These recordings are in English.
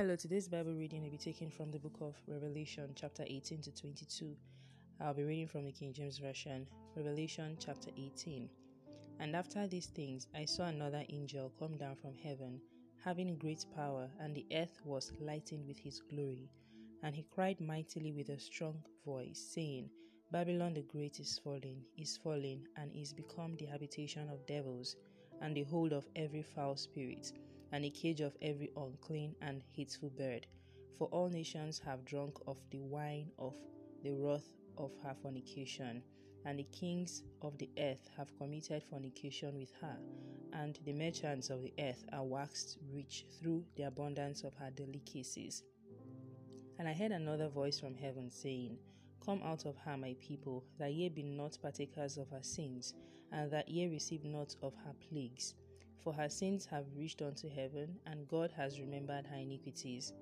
Hello, today's Bible reading will be taken from the book of Revelation, chapter 18 to 22. I'll be reading from the King James Version, Revelation chapter 18. And after these things, I saw another angel come down from heaven, having great power, and the earth was lightened with his glory. And he cried mightily with a strong voice, saying, Babylon the Great is fallen, is fallen, and is become the habitation of devils, and the hold of every foul spirit and a cage of every unclean and hateful bird. For all nations have drunk of the wine of the wrath of her fornication, and the kings of the earth have committed fornication with her, and the merchants of the earth are waxed rich through the abundance of her delicacies. And I heard another voice from heaven saying, Come out of her, my people, that ye be not partakers of her sins, and that ye receive not of her plagues for her sins have reached unto heaven, and God has remembered her iniquities.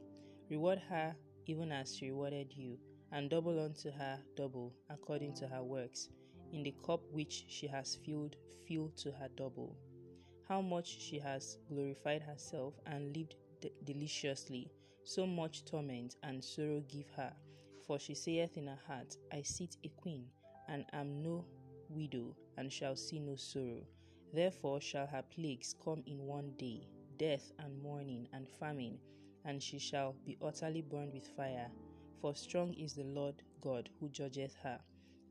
Reward her even as she rewarded you, and double unto her double, according to her works. In the cup which she has filled, fill to her double. How much she has glorified herself and lived deliciously, so much torment and sorrow give her. For she saith in her heart, I sit a queen, and am no widow, and shall see no sorrow. Therefore shall her plagues come in one day death and mourning and famine, and she shall be utterly burned with fire. For strong is the Lord God who judgeth her.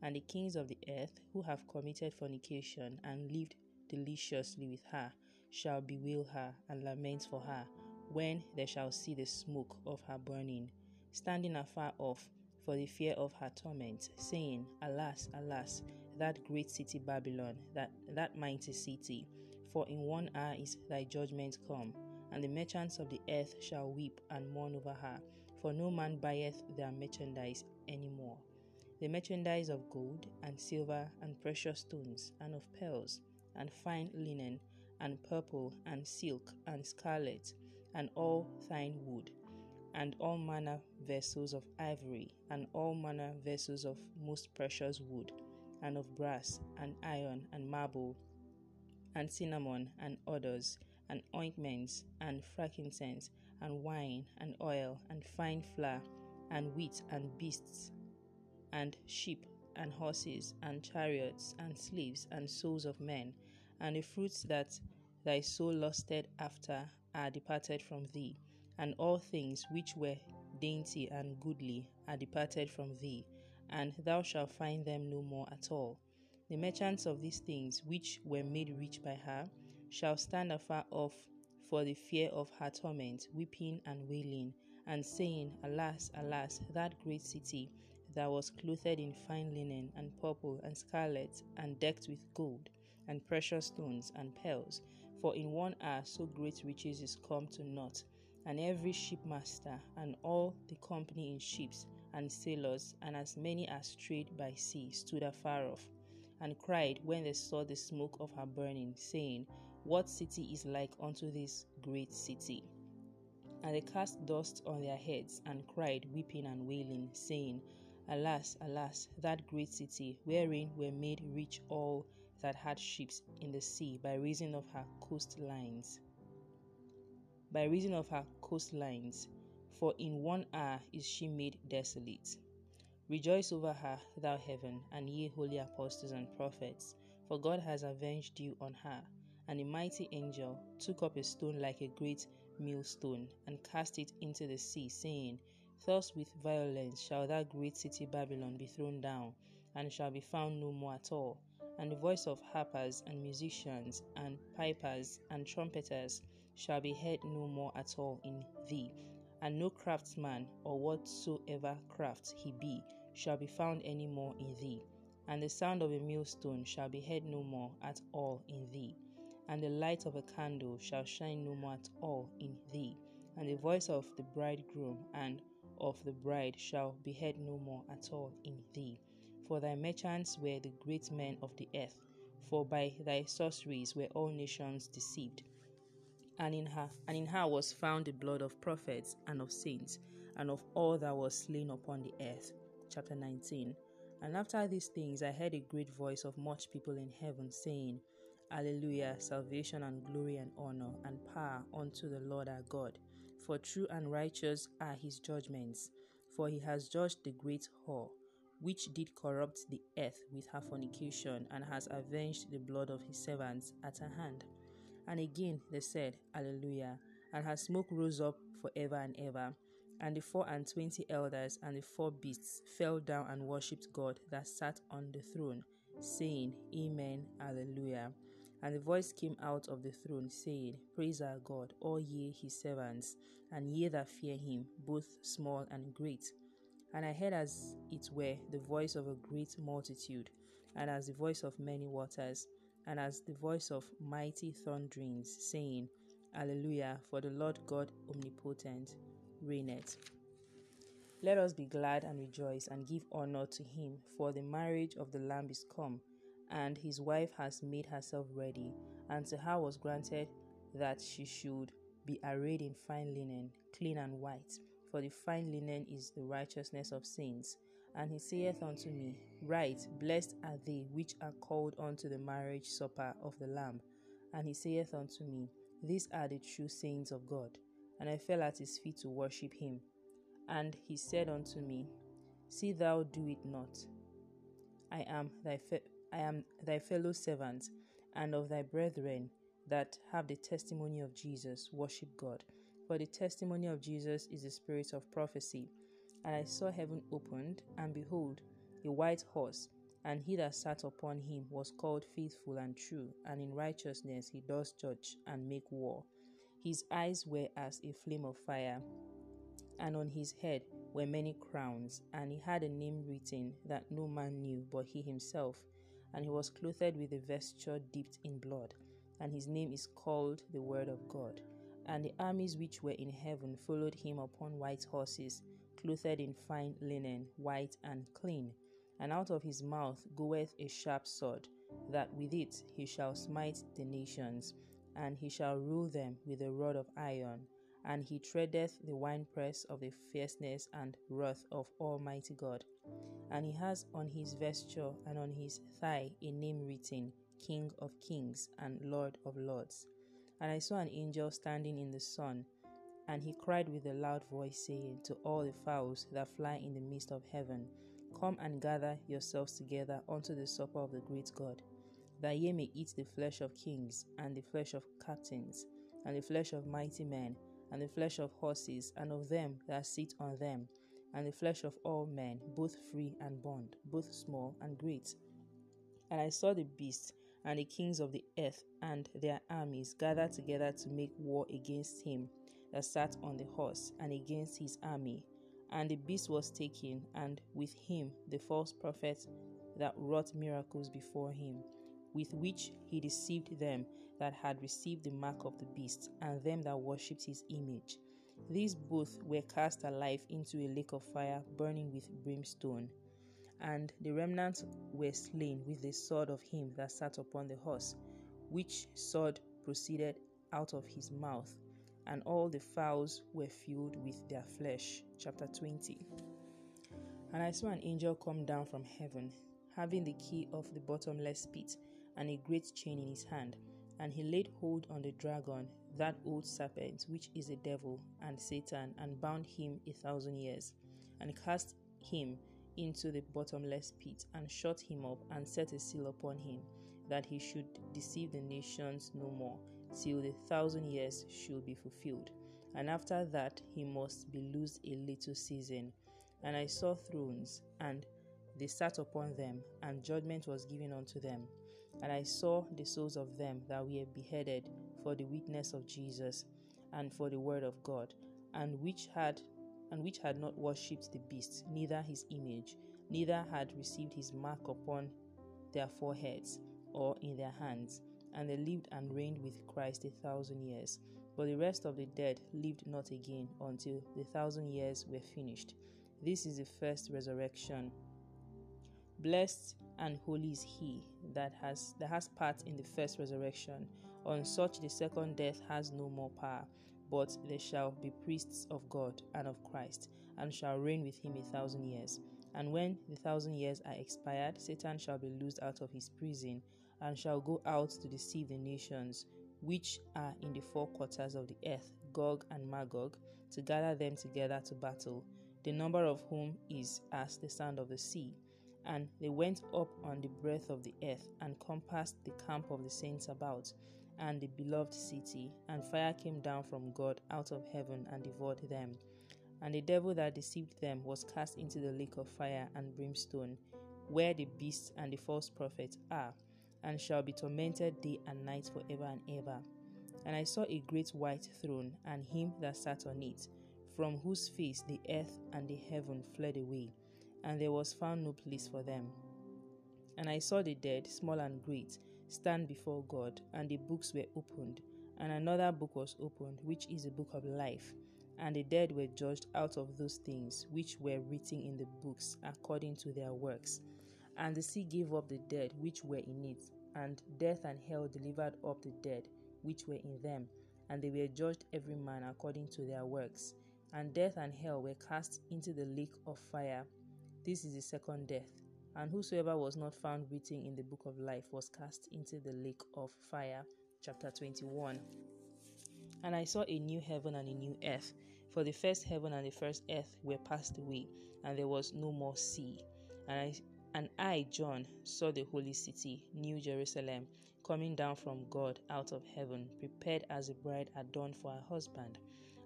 And the kings of the earth, who have committed fornication and lived deliciously with her, shall bewail her and lament for her, when they shall see the smoke of her burning, standing afar off for the fear of her torment, saying, Alas, alas, that great city Babylon, that, that mighty city, for in one hour is thy judgment come, and the merchants of the earth shall weep and mourn over her, for no man buyeth their merchandise any more. The merchandise of gold and silver and precious stones, and of pearls, and fine linen, and purple, and silk, and scarlet, and all fine wood and all manner vessels of ivory, and all manner vessels of most precious wood, and of brass, and iron, and marble, and cinnamon, and odours, and ointments, and frankincense, and wine, and oil, and fine flour, and wheat, and beasts, and sheep, and horses, and chariots, and slaves, and souls of men, and the fruits that thy soul lusted after are departed from thee and all things which were dainty and goodly are departed from thee, and thou shalt find them no more at all. The merchants of these things, which were made rich by her, shall stand afar off for the fear of her torment, weeping and wailing, and saying, Alas, alas, that great city that was clothed in fine linen, and purple, and scarlet, and decked with gold, and precious stones, and pearls. For in one hour so great riches is come to naught and every shipmaster, and all the company in ships, and sailors, and as many as strayed by sea, stood afar off, and cried when they saw the smoke of her burning, saying, What city is like unto this great city? And they cast dust on their heads, and cried, weeping and wailing, saying, Alas, alas, that great city, wherein were made rich all that had ships in the sea by reason of her coastlines by reason of her coastlines, for in one hour is she made desolate. Rejoice over her, thou heaven, and ye holy apostles and prophets, for God has avenged you on her. And a mighty angel took up a stone like a great millstone, and cast it into the sea, saying, Thus with violence shall that great city Babylon be thrown down, and shall be found no more at all and the voice of harpers and musicians and pipers and trumpeters shall be heard no more at all in thee, and no craftsman or whatsoever craft he be shall be found any more in thee, and the sound of a millstone shall be heard no more at all in thee, and the light of a candle shall shine no more at all in thee, and the voice of the bridegroom and of the bride shall be heard no more at all in thee. For thy merchants were the great men of the earth, for by thy sorceries were all nations deceived. And in her and in her was found the blood of prophets and of saints, and of all that was slain upon the earth. Chapter 19. And after these things I heard a great voice of much people in heaven saying, Alleluia, salvation and glory and honor and power unto the Lord our God. for true and righteous are his judgments. For he has judged the great whore, which did corrupt the earth with her fornication, and has avenged the blood of his servants at her hand. And again they said, Alleluia. And her smoke rose up for ever and ever. And the four and twenty elders and the four beasts fell down and worshipped God that sat on the throne, saying, Amen, Alleluia. And the voice came out of the throne, saying, Praise our God, all ye his servants, and ye that fear him, both small and great. And I heard as it were the voice of a great multitude, and as the voice of many waters, and as the voice of mighty thunderings, saying, Alleluia, for the Lord God omnipotent reigneth. Let us be glad and rejoice and give honor to him, for the marriage of the Lamb is come and his wife has made herself ready, and to her was granted that she should be arrayed in fine linen, clean and white, for the fine linen is the righteousness of saints. And he saith unto me, Write, blessed are they which are called unto the marriage supper of the Lamb. And he saith unto me, These are the true saints of God. And I fell at his feet to worship him. And he said unto me, See thou do it not. I am thy fe- I am thy fellow servant and of thy brethren that have the testimony of Jesus, worship God. For the testimony of Jesus is the spirit of prophecy. And I saw heaven opened, and behold, a white horse, and he that sat upon him was called faithful and true, and in righteousness he does judge and make war. His eyes were as a flame of fire, and on his head were many crowns, and he had a name written that no man knew but he himself and he was clothed with a vesture dipped in blood, and his name is called the Word of God. And the armies which were in heaven followed him upon white horses, clothed in fine linen, white and clean. And out of his mouth goeth a sharp sword, that with it he shall smite the nations, and he shall rule them with a rod of iron. And he treadeth the winepress of the fierceness and wrath of Almighty God and he has on his vesture and on his thigh a name written King of Kings and Lord of Lords. And I saw an angel standing in the sun, and he cried with a loud voice, saying to all the fowls that fly in the midst of heaven, Come and gather yourselves together unto the supper of the great God, that ye may eat the flesh of kings, and the flesh of captains, and the flesh of mighty men, and the flesh of horses, and of them that sit on them and the flesh of all men, both free and bond, both small and great. And I saw the beast and the kings of the earth and their armies gathered together to make war against him that sat on the horse and against his army. And the beast was taken, and with him the false prophet that wrought miracles before him, with which he deceived them that had received the mark of the beast, and them that worshipped his image these both were cast alive into a lake of fire burning with brimstone. And the remnants were slain with the sword of him that sat upon the horse, which sword proceeded out of his mouth, and all the fowls were filled with their flesh. Chapter 20. And I saw an angel come down from heaven, having the key of the bottomless pit and a great chain in his hand. And he laid hold on the dragon, that old serpent, which is the devil and Satan, and bound him a thousand years, and cast him into the bottomless pit, and shut him up, and set a seal upon him, that he should deceive the nations no more, till the thousand years should be fulfilled. And after that he must be loosed a little season. And I saw thrones, and they sat upon them, and judgment was given unto them. And I saw the souls of them that were beheaded for the witness of Jesus and for the word of God, and which had and which had not worshipped the beast, neither his image, neither had received his mark upon their foreheads or in their hands, and they lived and reigned with Christ a thousand years. But the rest of the dead lived not again until the thousand years were finished. This is the first resurrection. Blessed and holy is he that has that has part in the first resurrection. On such the second death has no more power, but they shall be priests of God and of Christ, and shall reign with him a thousand years. And when the thousand years are expired, Satan shall be loosed out of his prison, and shall go out to deceive the nations which are in the four quarters of the earth, Gog and Magog, to gather them together to battle, the number of whom is as the sand of the sea. And they went up on the breadth of the earth and compassed the camp of the saints about, and the beloved city, and fire came down from God out of heaven and devoured them. And the devil that deceived them was cast into the lake of fire and brimstone, where the beast and the false prophet are, and shall be tormented day and night for ever and ever. And I saw a great white throne, and him that sat on it, from whose face the earth and the heaven fled away and there was found no place for them. And I saw the dead, small and great, stand before God, and the books were opened. And another book was opened, which is the book of life. And the dead were judged out of those things which were written in the books according to their works. And the sea gave up the dead which were in it, and death and hell delivered up the dead which were in them, and they were judged every man according to their works. And death and hell were cast into the lake of fire. This is the second death. And whosoever was not found written in the book of life was cast into the lake of fire. Chapter 21. And I saw a new heaven and a new earth. For the first heaven and the first earth were passed away, and there was no more sea. And I, and I, John, saw the holy city, New Jerusalem, coming down from God out of heaven, prepared as a bride adorned for her husband.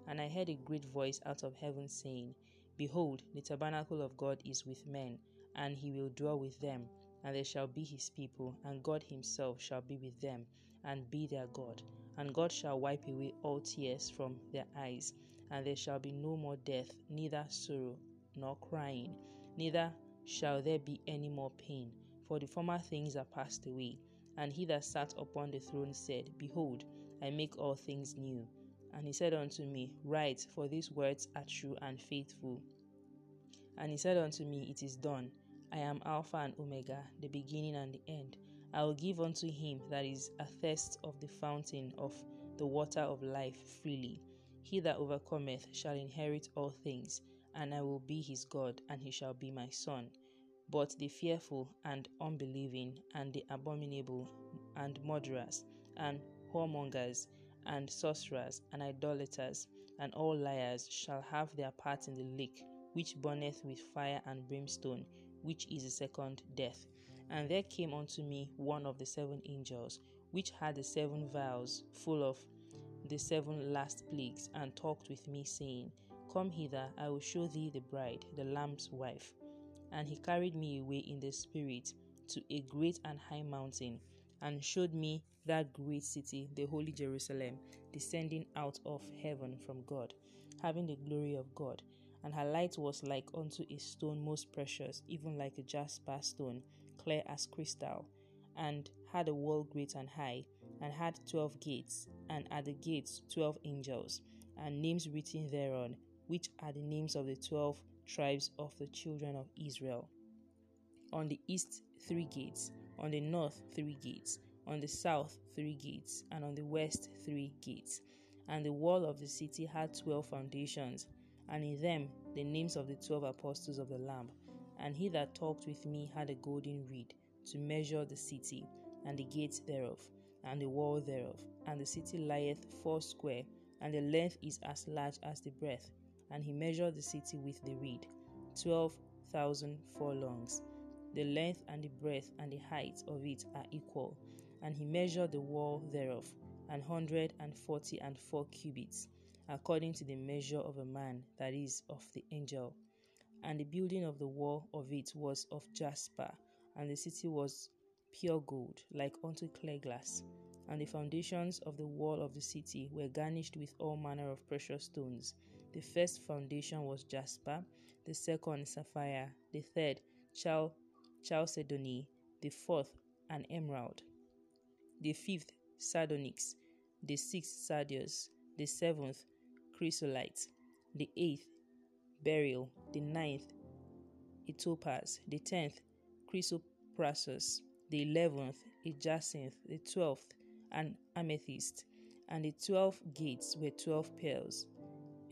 And I heard a great voice out of heaven saying, Behold, the tabernacle of God is with men, and he will dwell with them, and they shall be his people, and God himself shall be with them, and be their God. And God shall wipe away all tears from their eyes, and there shall be no more death, neither sorrow nor crying, neither shall there be any more pain, for the former things are passed away. And he that sat upon the throne said, Behold, I make all things new. And he said unto me, Write, for these words are true and faithful. And he said unto me, It is done. I am Alpha and Omega, the beginning and the end. I will give unto him that is athirst of the fountain of the water of life freely. He that overcometh shall inherit all things, and I will be his God, and he shall be my son. But the fearful and unbelieving, and the abominable, and murderers, and whoremongers, and sorcerers, and idolaters, and all liars shall have their part in the lake which burneth with fire and brimstone, which is the second death. And there came unto me one of the seven angels, which had the seven vials full of the seven last plagues, and talked with me, saying, Come hither, I will show thee the bride, the Lamb's wife. And he carried me away in the spirit to a great and high mountain, and showed me that great city, the holy Jerusalem, descending out of heaven from God, having the glory of God. And her light was like unto a stone most precious, even like a jasper stone, clear as crystal, and had a wall great and high, and had twelve gates, and at the gates twelve angels, and names written thereon, which are the names of the twelve tribes of the children of Israel. On the east, three gates, on the north, three gates on the south three gates, and on the west three gates. And the wall of the city had twelve foundations, and in them the names of the twelve apostles of the Lamb. And he that talked with me had a golden reed to measure the city, and the gates thereof, and the wall thereof. And the city lieth foursquare, and the length is as large as the breadth. And he measured the city with the reed, twelve thousand furlongs. The length and the breadth and the height of it are equal and he measured the wall thereof, an hundred and forty and four cubits, according to the measure of a man, that is, of the angel. And the building of the wall of it was of jasper, and the city was pure gold, like unto clear glass. And the foundations of the wall of the city were garnished with all manner of precious stones. The first foundation was jasper, the second sapphire, the third chal- chalcedony, the fourth an emerald the fifth sardonyx, the sixth sardius, the seventh chrysolite, the eighth beryl, the ninth a topaz, the tenth chrysoprasus, the eleventh a jacinth, the twelfth an amethyst, and the twelve gates were twelve pearls.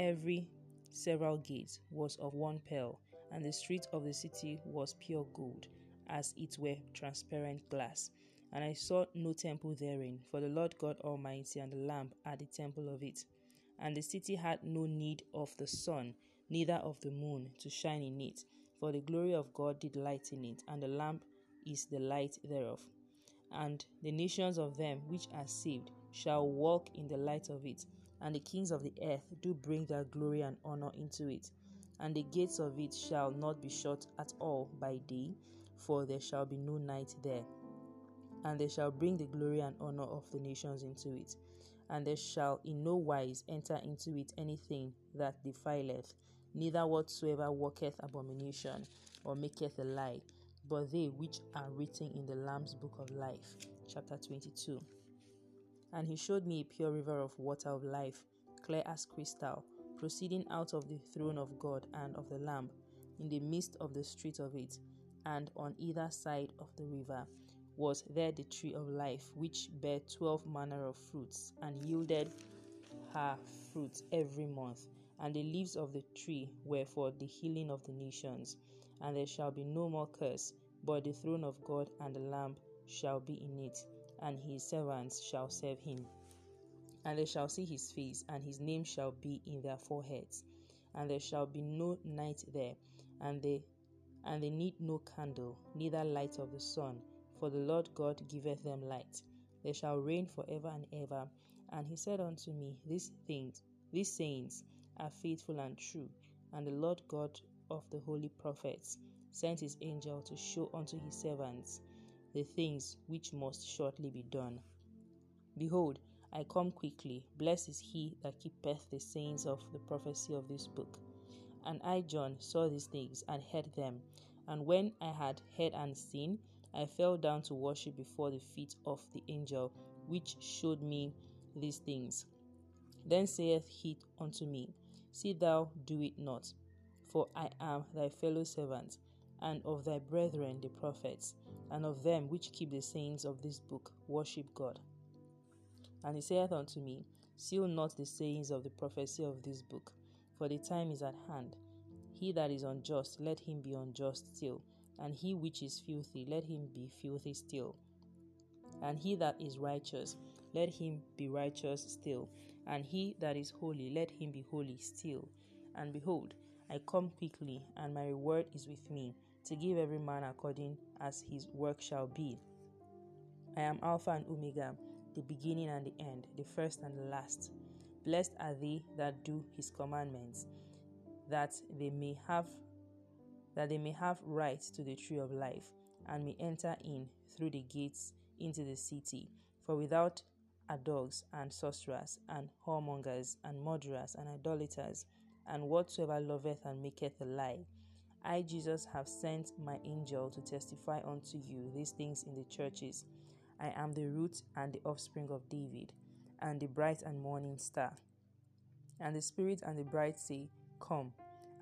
Every several gate was of one pearl, and the street of the city was pure gold, as it were transparent glass. And I saw no temple therein, for the Lord God Almighty and the Lamb are the temple of it. And the city had no need of the sun, neither of the moon, to shine in it, for the glory of God did lighten it, and the lamp is the light thereof. And the nations of them which are saved shall walk in the light of it, and the kings of the earth do bring their glory and honor into it. And the gates of it shall not be shut at all by day, for there shall be no night there. And they shall bring the glory and honor of the nations into it. And there shall in no wise enter into it anything that defileth, neither whatsoever worketh abomination, or maketh a lie, but they which are written in the Lamb's book of life. Chapter 22. And he showed me a pure river of water of life, clear as crystal, proceeding out of the throne of God and of the Lamb, in the midst of the street of it. And on either side of the river was there the tree of life, which bare twelve manner of fruits, and yielded her fruit every month. And the leaves of the tree were for the healing of the nations. And there shall be no more curse, but the throne of God and the Lamb shall be in it and his servants shall serve him. And they shall see his face, and his name shall be in their foreheads. And there shall be no night there, and they and they need no candle, neither light of the sun, for the Lord God giveth them light. They shall reign for ever and ever. And he said unto me, These things, these sayings are faithful and true, and the Lord God of the holy prophets sent his angel to show unto his servants the things which must shortly be done. Behold, I come quickly. Blessed is he that keepeth the sayings of the prophecy of this book. And I, John, saw these things and heard them. And when I had heard and seen, I fell down to worship before the feet of the angel which showed me these things. Then saith he unto me, See thou do it not, for I am thy fellow servant, and of thy brethren the prophets, and of them which keep the sayings of this book worship God. And he saith unto me, Seal not the sayings of the prophecy of this book, for the time is at hand. He that is unjust, let him be unjust still, and he which is filthy, let him be filthy still. And he that is righteous, let him be righteous still, and he that is holy, let him be holy still. And behold, I come quickly, and my reward is with me to give every man according as his work shall be. I am Alpha and Omega, the beginning and the end, the first and the last. Blessed are they that do his commandments, that they may have that they may have right to the tree of life, and may enter in through the gates into the city. For without are dogs and sorcerers and whoremongers and murderers and idolaters, and whatsoever loveth and maketh a lie I, Jesus, have sent my angel to testify unto you these things in the churches. I am the root and the offspring of David, and the bright and morning star. And the Spirit and the bride say, Come.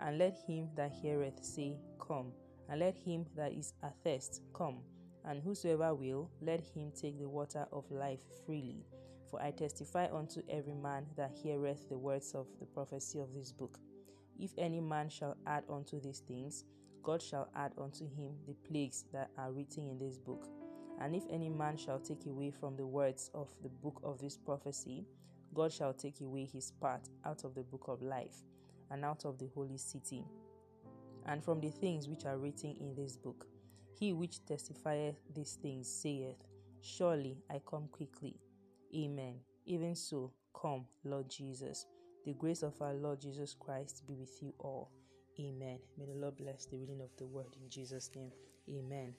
And let him that heareth say, Come. And let him that is athirst come. And whosoever will, let him take the water of life freely. For I testify unto every man that heareth the words of the prophecy of this book. If any man shall add unto these things, God shall add unto him the plagues that are written in this book. And if any man shall take away from the words of the book of this prophecy, God shall take away his part out of the book of life, and out of the holy city, and from the things which are written in this book. He which testifieth these things saith, Surely I come quickly. Amen. Even so, come, Lord Jesus. The grace of our Lord Jesus Christ be with you all. Amen. May the Lord bless the reading of the word in Jesus' name. Amen.